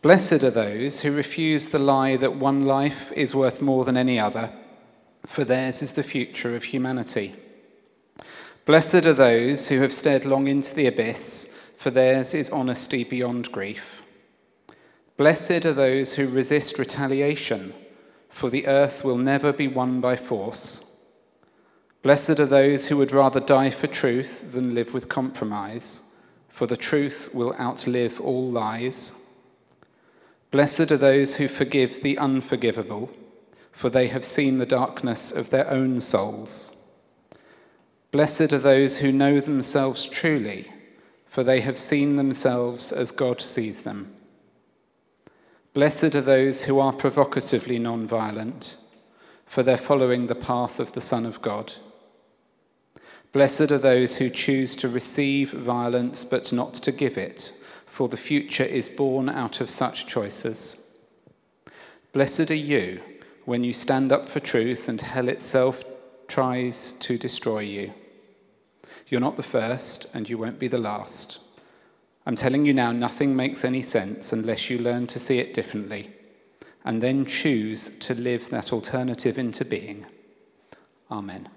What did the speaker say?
Blessed are those who refuse the lie that one life is worth more than any other, for theirs is the future of humanity. Blessed are those who have stared long into the abyss, for theirs is honesty beyond grief. Blessed are those who resist retaliation, for the earth will never be won by force. Blessed are those who would rather die for truth than live with compromise, for the truth will outlive all lies. Blessed are those who forgive the unforgivable, for they have seen the darkness of their own souls. Blessed are those who know themselves truly, for they have seen themselves as God sees them. Blessed are those who are provocatively non-violent, for they're following the path of the Son of God. Blessed are those who choose to receive violence but not to give it for the future is born out of such choices. Blessed are you when you stand up for truth and hell itself tries to destroy you. You're not the first, and you won't be the last. I'm telling you now, nothing makes any sense unless you learn to see it differently and then choose to live that alternative into being. Amen.